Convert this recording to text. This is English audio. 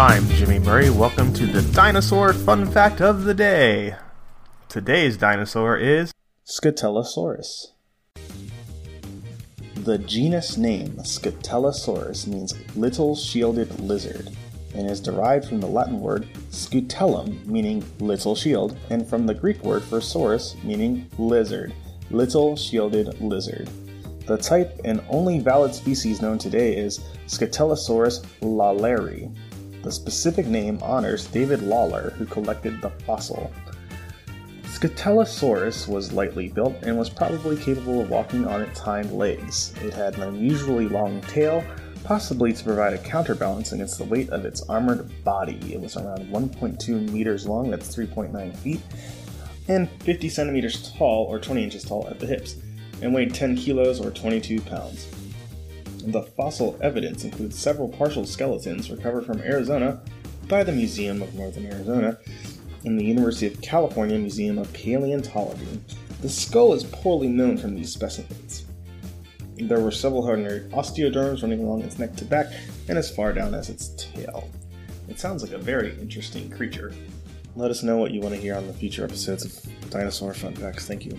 I'm Jimmy Murray. Welcome to the Dinosaur Fun Fact of the Day. Today's dinosaur is Scutellosaurus. The genus name Scutellosaurus means little shielded lizard and is derived from the Latin word scutellum, meaning little shield, and from the Greek word for saurus, meaning lizard, little shielded lizard. The type and only valid species known today is Scutellosaurus lawleri. The specific name honors David Lawler, who collected the fossil. Scutellosaurus was lightly built and was probably capable of walking on its hind legs. It had an unusually long tail, possibly to provide a counterbalance against the weight of its armored body. It was around 1.2 meters long, that's 3.9 feet, and 50 centimeters tall, or 20 inches tall, at the hips, and weighed 10 kilos, or 22 pounds. The fossil evidence includes several partial skeletons recovered from Arizona by the Museum of Northern Arizona and the University of California Museum of Paleontology. The skull is poorly known from these specimens. There were several hundred osteoderms running along its neck to back and as far down as its tail. It sounds like a very interesting creature. Let us know what you want to hear on the future episodes of Dinosaur Fun Facts. Thank you.